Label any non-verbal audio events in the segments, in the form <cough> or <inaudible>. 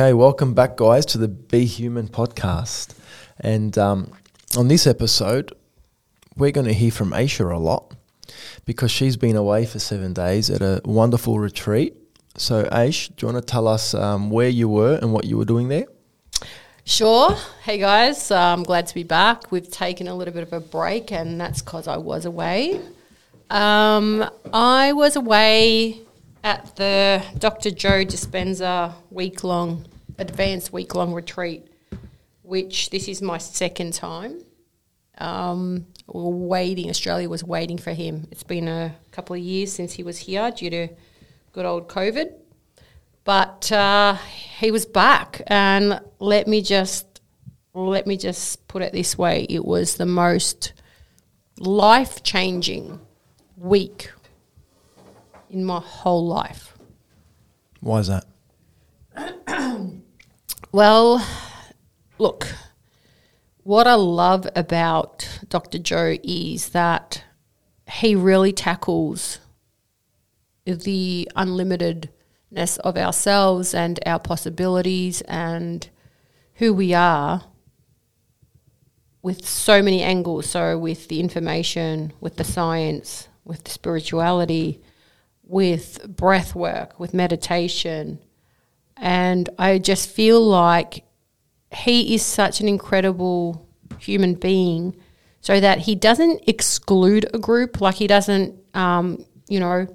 Okay, welcome back, guys, to the Be Human podcast. And um, on this episode, we're going to hear from Aesha a lot because she's been away for seven days at a wonderful retreat. So, Aish, do you want to tell us um, where you were and what you were doing there? Sure. Hey guys, uh, I'm glad to be back. We've taken a little bit of a break, and that's because I was away. Um, I was away at the Dr. Joe Dispenza week long, advanced week long retreat, which this is my second time. Um, we we're waiting, Australia was waiting for him. It's been a couple of years since he was here due to good old COVID. But uh, he was back, and let me just let me just put it this way: it was the most life changing week in my whole life. Why is that? <clears throat> Well, look, what I love about Dr. Joe is that he really tackles the unlimitedness of ourselves and our possibilities and who we are with so many angles. So, with the information, with the science, with the spirituality, with breath work, with meditation. And I just feel like he is such an incredible human being so that he doesn't exclude a group, like he doesn't, um, you know,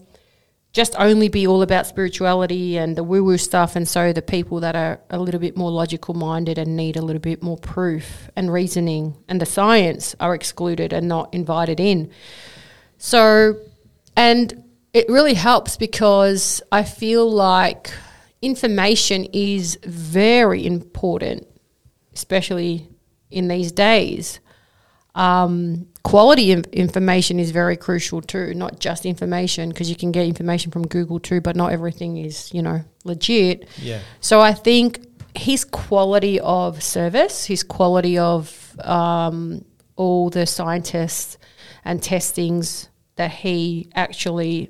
just only be all about spirituality and the woo woo stuff. And so the people that are a little bit more logical minded and need a little bit more proof and reasoning and the science are excluded and not invited in. So, and it really helps because I feel like information is very important, especially in these days. Um, quality of information is very crucial too, not just information, because you can get information from Google too, but not everything is, you know, legit. Yeah. So I think his quality of service, his quality of um, all the scientists and testings that he actually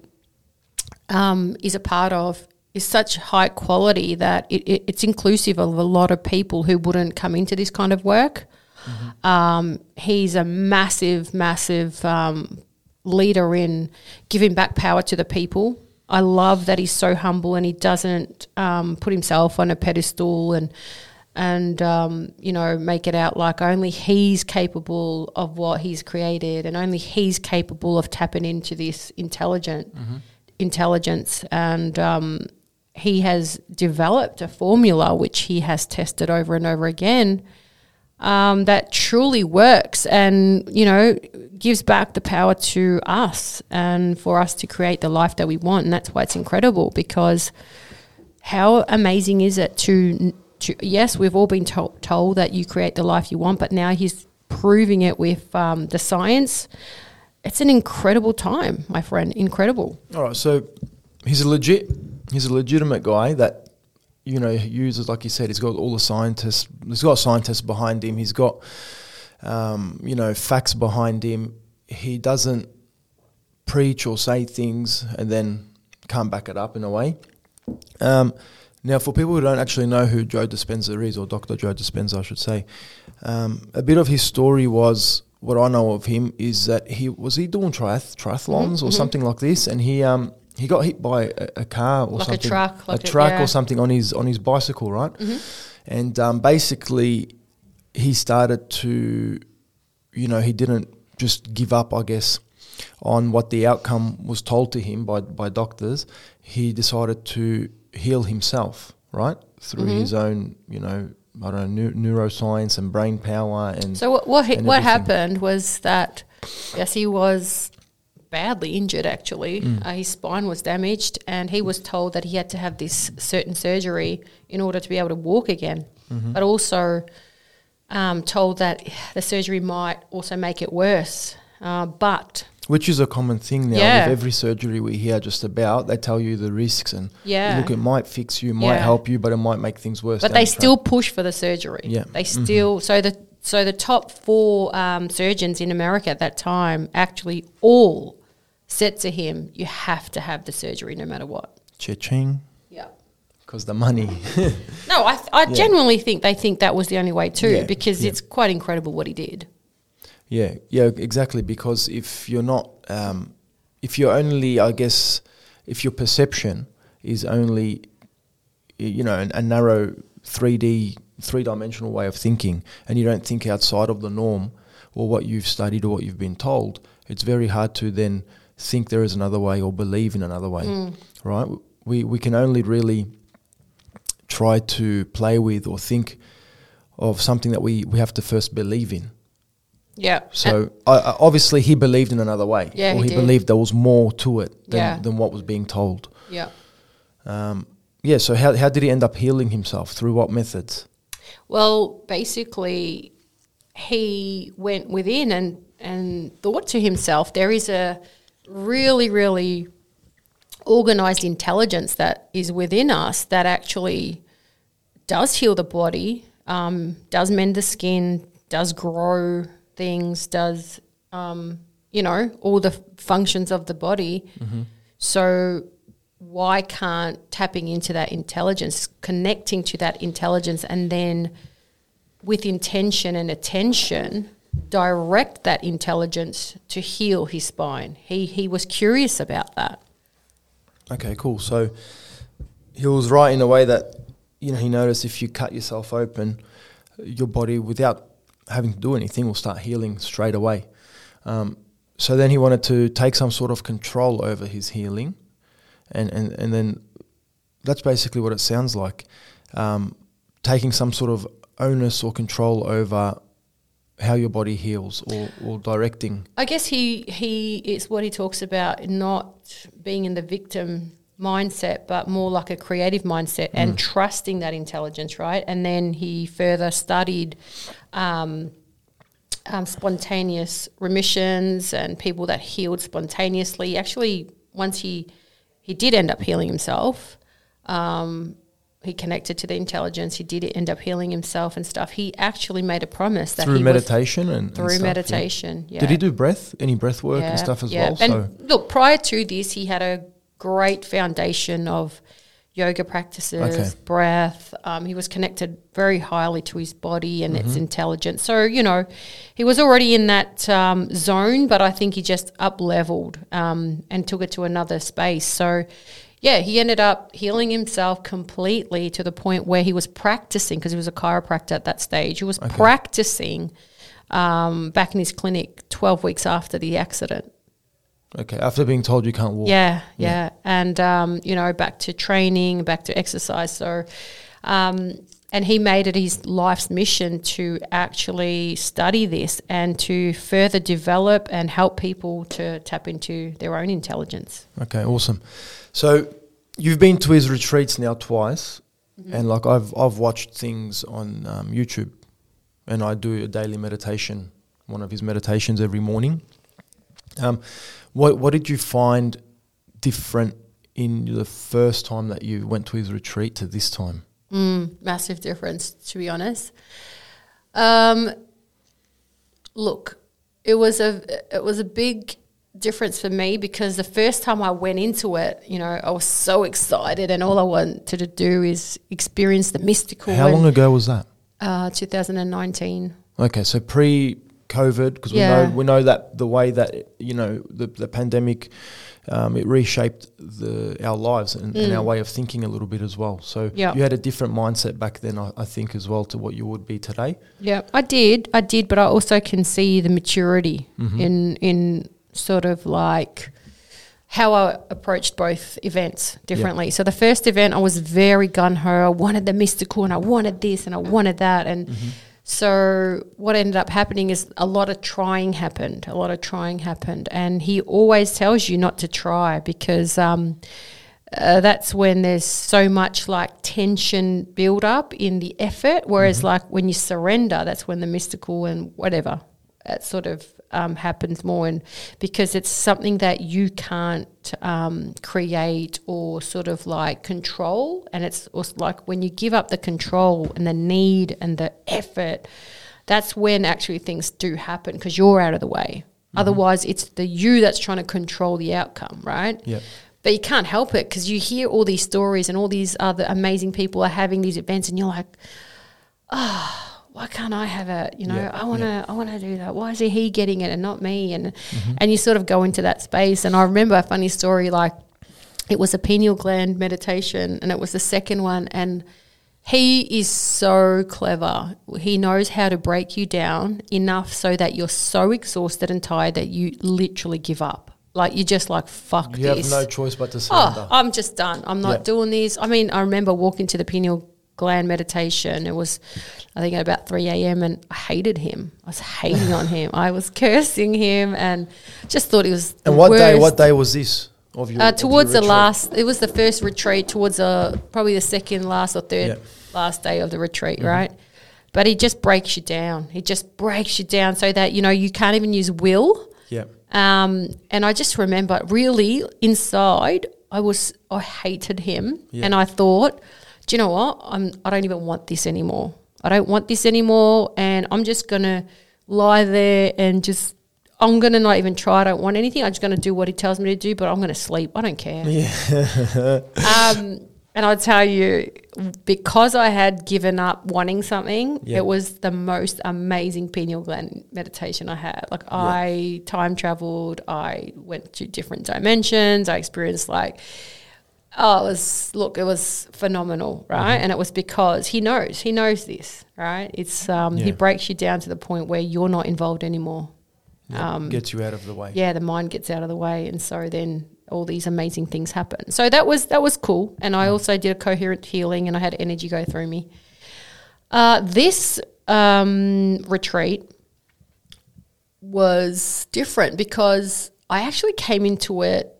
um, is a part of is such high quality that it, it, it's inclusive of a lot of people who wouldn't come into this kind of work. Mm-hmm. Um, he's a massive, massive um, leader in giving back power to the people. I love that he's so humble and he doesn't um, put himself on a pedestal and and um, you know make it out like only he's capable of what he's created and only he's capable of tapping into this intelligent mm-hmm. intelligence and um, he has developed a formula which he has tested over and over again um, that truly works and you know gives back the power to us and for us to create the life that we want. And that's why it's incredible because how amazing is it to, to yes we've all been to- told that you create the life you want but now he's proving it with um, the science. It's an incredible time my friend. Incredible. All right so he's a legit he's a legitimate guy that you know uses like you said he's got all the scientists he's got scientists behind him he's got um, you know facts behind him he doesn't preach or say things and then can't back it up in a way um, now for people who don't actually know who Joe Dispenza is or Dr. Joe Dispenza I should say um, a bit of his story was what I know of him is that he was he doing triath- triathlons mm-hmm. or something like this and he um, he got hit by a, a car or like something, a truck, like a truck yeah. or something on his on his bicycle, right? Mm-hmm. And um, basically, he started to, you know, he didn't just give up, I guess, on what the outcome was told to him by by doctors. He decided to heal himself, right, through mm-hmm. his own, you know, I don't know, neuroscience and brain power and. So what what, what happened was that yes, he was badly injured actually. Mm. Uh, his spine was damaged, and he was told that he had to have this certain surgery in order to be able to walk again. Mm-hmm. But also um, told that the surgery might also make it worse. Uh, but which is a common thing now yeah. with every surgery we hear just about. They tell you the risks and yeah. look, it might fix you, might yeah. help you, but it might make things worse. But they the still push for the surgery. Yeah, they mm-hmm. still mm-hmm. so the so the top four um, surgeons in America at that time actually all said to him, "You have to have the surgery, no matter what." Cha-ching. Yeah. because the money. <laughs> No, I, I Yeah. genuinely think they think that was the only way too, Yeah, because yeah. it's quite incredible what he did. Yeah, yeah, exactly. Because if you're not, um, if you're only, I guess, if your perception is only, you know, a narrow three D, three dimensional way of thinking, and you don't think outside of the norm or what you've studied or what you've been told, it's very hard to then think there is another way or believe in another way, right? We we can only really try to play with or think of something that we, we have to first believe in. Yeah. So I I obviously he believed in another way, Yeah, or he he, believed there was more to it than, Yeah. than what was being told. yeah. Um, yeah. So how how did he end up healing himself through what methods? Well, basically, he went within and, and thought to himself, there is a really, really organized intelligence that is within us that actually does heal the body, um, does mend the skin, does grow things, does, um, you know, all the functions of the body. So why can't tapping into that intelligence, connecting to that intelligence, and then with intention and attention, direct that intelligence to heal his spine? He he was curious about that. Okay, cool. So he was right in a way that you know he noticed if you cut yourself open, your body without having to do anything will start healing straight away. Um, so then he wanted to take some sort of control over his healing, and and and then that's basically what it sounds like, um, taking some sort of onus or control over how your body heals or, or directing. I guess he he is what he talks about not being in the victim mindset, but more like a creative mindset and trusting that intelligence, right? And then he further studied um, um, spontaneous remissions and people that healed spontaneously. Actually, once he he did end up healing himself. Um, he connected to the intelligence. He did it. end up healing himself and stuff. He actually made a promise that through he was meditation and and through stuff, meditation. Yeah. Did he do breath? Any breath work and stuff as well? And so look, prior to this, he had a great foundation of yoga practices, Okay. breath. Um, he was connected very highly to his body and Mm-hmm. its intelligence. So you know, he was already in that um, zone, but I think he just up leveled um, and took it to another space. So. Yeah, he ended up healing himself completely to the point where he was practicing because he was a chiropractor at that stage. He was practicing um, back in his clinic 12 weeks after the accident. Okay, after being told you can't walk. Yeah, yeah. And, um, you know, back to training, back to exercise. So, um, and he made it his life's mission to actually study this and to further develop and help people to tap into their own intelligence. Okay, awesome. So you've been to his retreats now twice, Mm-hmm. and like I've I've watched things on um, YouTube, and I do a daily meditation, one of his meditations every morning. Um, what what did you find different in the first time that you went to his retreat to this time? Mm, massive difference, to be honest. Um, look, it was a it was a big difference for me because the first time I went into it, you know, I was so excited, and all I wanted to do is experience the mystical. How long ago was that? Uh, 2019. Okay, so pre COVID, because Yeah. we know we know that the way that you know the the pandemic, um, it reshaped the our lives and, and our way of thinking a little bit as well. So Mm. Yeah. you had a different mindset back then, I, I think, as well to what you would be today. Yeah, I did, I did, but I also can see the maturity Mm-hmm. in in sort of like how I approached both events differently. So the first event, I was very gun ho. I wanted the mystical, and I wanted this, and I wanted that, and Mm-hmm. So what ended up happening is a lot of trying happened. A lot of trying happened, and he always tells you not to try because. Um, uh, that's when there's so much like tension build up in the effort. Whereas, like when you surrender, that's when the mystical and whatever that sort of um, happens more. And because it's something that you can't um, create or sort of like control, and it's also like when you give up the control and the need and the effort, that's when actually things do happen because you're out of the way. Otherwise, it's the you that's trying to control the outcome, right? Yeah. but you can't help it because you hear all these stories and all these other amazing people are having these events, and you're like, oh, why can't I have it? You know, Yeah, I want to, I want to do that. Why is he getting it and not me? And mm-hmm. and you sort of go into that space. And I remember a funny story, like it was a pineal gland meditation, and it was the second one, and he is so clever. He knows how to break you down enough so that you're so exhausted and tired that you literally give up. Like you're just like fuck this. You this. have no choice but to oh, surrender. Oh, I'm just done. I'm not Yeah. doing this. I mean, I remember walking to the pineal gland meditation. It was, I think, at about 3 a.m. and I hated him. I was hating on him. I was cursing him and just thought it was. and what day? What day was this of your? Uh, of towards the retreat? last, it was the first retreat. Towards the probably the second last or third Yeah. Mm-hmm. last day of the retreat, right? But he just breaks you down. He just breaks you down so that you know you can't even use will. Yeah. Um, and I just remember really inside, I was I hated him, Yeah. and I thought, do you know what? I'm I don't even want this anymore. I don't want this anymore, and I'm just gonna lie there and just. I'm gonna not even try. I don't want anything. I'm just gonna do what he tells me to do. But I'm gonna sleep. I don't care. Yeah. <laughs> um, and I tell you, because I had given up wanting something, Yeah. it was the most amazing pineal gland meditation I had. Like I time traveled, I went to different dimensions, I experienced like oh, it was look, it was phenomenal, right? And it was because he knows, he knows this, right? It's um, he breaks you down to the point where you're not involved anymore. Yeah. Um, Gets you out of the way. yeah, the mind gets out of the way, and so then all these amazing things happen. So that was that was cool, and I also did a coherent healing, and I had energy go through me. Uh, this um, retreat was different because I actually came into it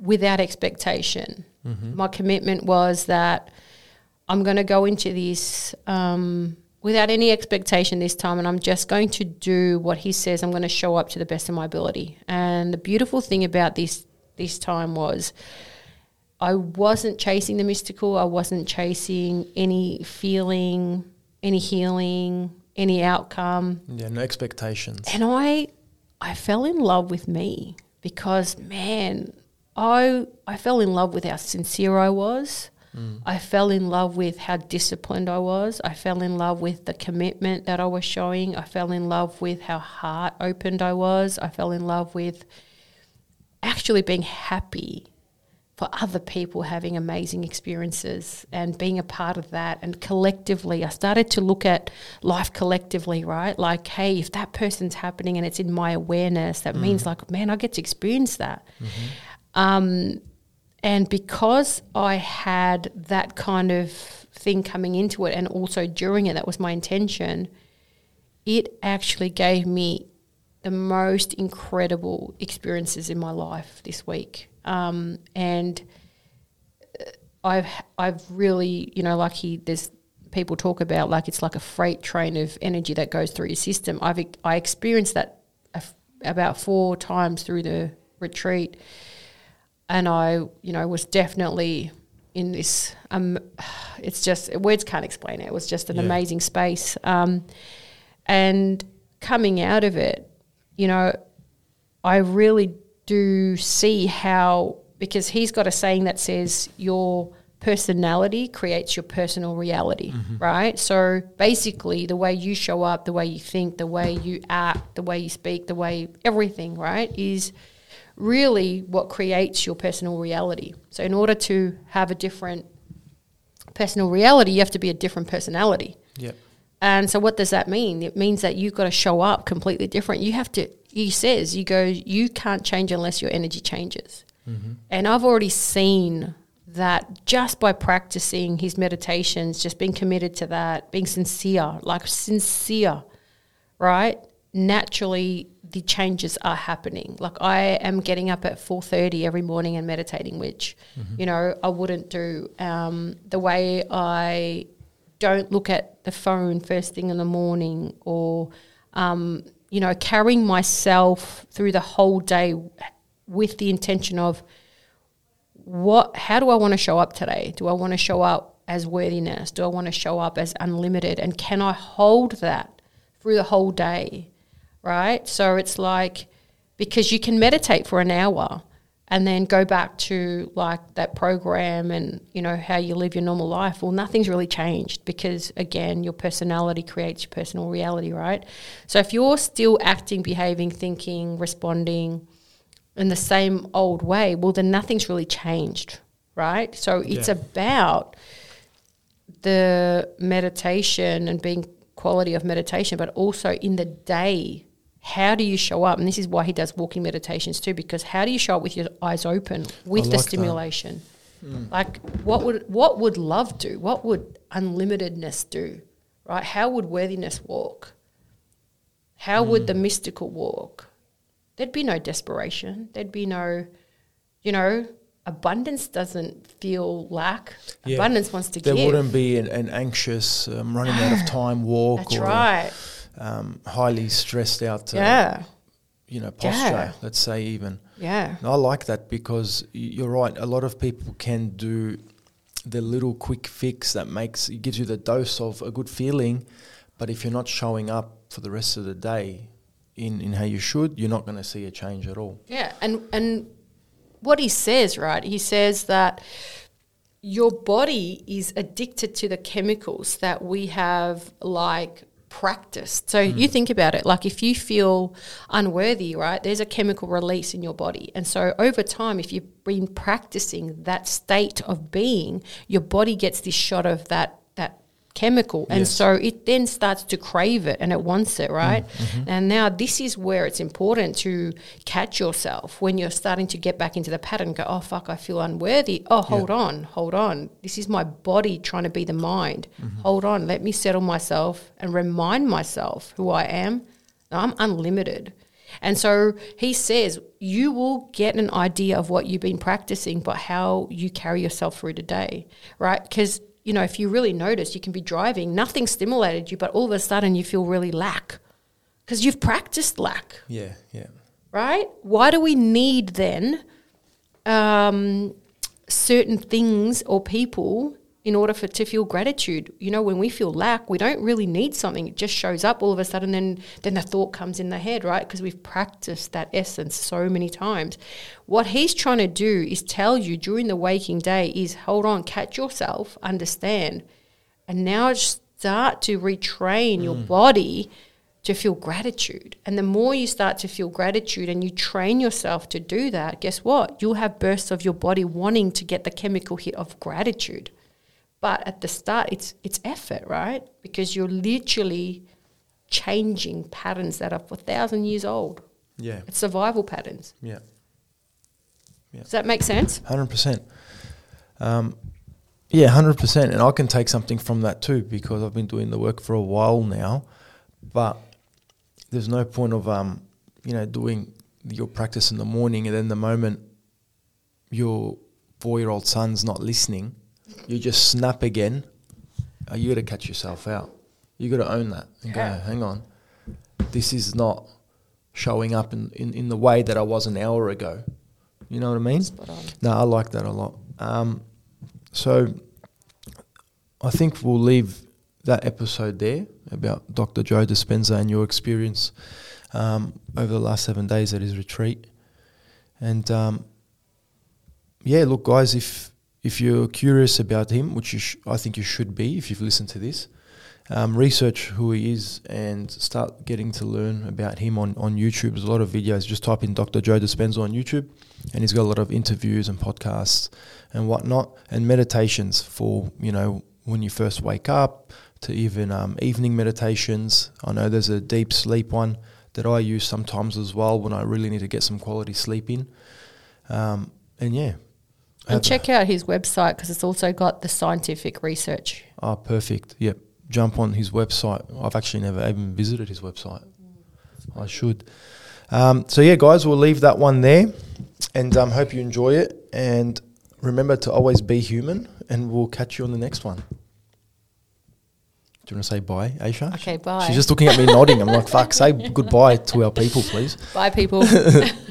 without expectation. My commitment was that I'm going to go into this um, without any expectation this time, and I'm just going to do what he says. I'm going to show up to the best of my ability. And the beautiful thing about this this time was. I wasn't chasing the mystical. I wasn't chasing any feeling, any healing, any outcome. Yeah. No expectations. And I I fell in love with me because man, I I fell in love with how sincere I was. Mm. I fell in love with how disciplined I was. I fell in love with the commitment that I was showing. I fell in love with how heart opened I was. I fell in love with actually being happy for other people having amazing experiences and being a part of that. And collectively, I started to look at life collectively, right? Like, hey, if that person's happening and it's in my awareness, that mm. means like, man, I get to experience that. Mm-hmm. Um, and because I had that kind of thing coming into it and also during it, that was my intention, it actually gave me the most incredible experiences in my life this week. Um, and uh, I've I've really, you know, like he there's people talk about like it's like a freight train of energy that goes through your system. I've I experienced that about four times through the retreat, and I, you know, was definitely in this. Um, it's just words can't explain it. It was just an Yeah. amazing space. Um, and coming out of it, you know, I really do see how because he's got a saying that says your personality creates your personal reality, right? So basically, the way you show up, the way you think, the way you act, the way you speak, the way everything, right, is really what creates your personal reality. So in order to have a different personal reality, you have to be a different personality. Yeah. And so, what does that mean? It means that you've got to show up completely different. You have to, he says, you go, you can't change unless your energy changes. Mm-hmm. And I've already seen that just by practicing his meditations, just being committed to that, being sincere, like sincere, right? Naturally, the changes are happening. Like I am getting up at four thirty every morning and meditating, which you know I wouldn't do. Um, the way I don't look at the phone first thing in the morning, or um, you know, carrying myself through the whole day with the intention of what how do I want to show up today? Do I want to show up as worthiness? Do I want to show up as unlimited? And can I hold that through the whole day? Right? So it's like because you can meditate for an hour and then go back to like that program and you know how you live your normal life well nothing's really changed because again your personality creates your personal reality right so if you're still acting behaving thinking responding in the same old way well then nothing's really changed right so it's Yeah. about the meditation and being quality of meditation but also in the day how do you show up? And this is why he does walking meditations too because how do you show up with your eyes open with the like that. stimulation? Like what would what would love do? What would unlimitedness do? Right? How would worthiness walk? How would the mystical walk? There'd be no desperation. There'd be no you know abundance doesn't feel lack. Yeah. abundance wants to There give. wouldn't be an, an anxious, um, running out of <sighs> time walk that's or right um, highly stressed out, uh, yeah you know, posture, Yeah. let's say even. yeah And I like that because you're right. A lot of people can do the little quick fix that makes it gives you the dose of a good feeling, but if you're not showing up for the rest of the day in, in how you should, you're not going to see a change at all. Yeah, and and what he says, right? He says that your body is addicted to the chemicals that we have like practiced. So you mm. think about it, like if you feel unworthy, right? There's a chemical release in your body. And so over time if you've been practicing that state of being, your body gets this shot of that chemical. And Yes. so it then starts to crave it and it wants it right? Mm, mm-hmm. And now this is where it's important to catch yourself when you're starting to get back into the pattern go oh fuck i feel unworthy. Oh hold on hold on. This is my body trying to be the mind. Mm-hmm. Hold on let me settle myself and remind myself who i am. I'm unlimited. And so he says you will get an idea of what you've been practicing, but how you carry yourself through the day, right? Because, you know, if you really notice, you can be driving, nothing stimulated you, but all of a sudden you feel really lack because you've practiced lack, Yeah, yeah. right? Why do we need then um, certain things or people in order for to feel gratitude? You know, when we feel lack, we don't really need something. It just shows up all of a sudden, then then the thought comes in the head, right? Because we've practiced that essence so many times. What he's trying to do is tell you during the waking day is hold on, catch yourself, understand, and now start to retrain your mm. body to feel gratitude. And the more you start to feel gratitude and you train yourself to do that, guess what? You'll have bursts of your body wanting to get the chemical hit of gratitude. But at the start, it's it's effort, right? Because you're literally changing patterns that are for thousand years old. Yeah, It's survival patterns. yeah. Does that make sense? Hundred percent. Um, yeah, hundred percent. And I can take something from that too because I've been doing the work for a while now. But there's no point of um, you know, doing your practice in the morning and then the moment your four-year-old son's not listening, you just snap again. Uh, you got to catch yourself out. You got to own that and Yeah. go, hang on, this is not showing up in, in, in the way that I was an hour ago. You know what I mean? No, I like that a lot. Um, so I think we'll leave that episode there about Dr. Joe Dispenza and your experience um, over the last seven days at his retreat. And um, yeah, look, guys, if if you're curious about him, which sh- I think you should be if you've listened to this, um, research who he is and start getting to learn about him on, on YouTube. There's a lot of videos. Just type in Dr. Joe Dispenza on YouTube, and he's got a lot of interviews and podcasts and whatnot, and meditations for you know when you first wake up to even um, evening meditations. I know there's a deep sleep one that I use sometimes as well when I really need to get some quality sleep in. Um, and yeah, And check out his website because it's also got the scientific research. Oh, perfect. Yep. Jump on his website. I've actually never even visited his website. I should. Um, so yeah, guys, we'll leave that one there, and um, hope you enjoy it. And remember to always be human. And we'll catch you on the next one. Do you want to say bye, Aesha? Okay, bye. She's just looking at me nodding. I'm like, fuck, say goodbye to our people, please. <laughs> Bye, people. <laughs>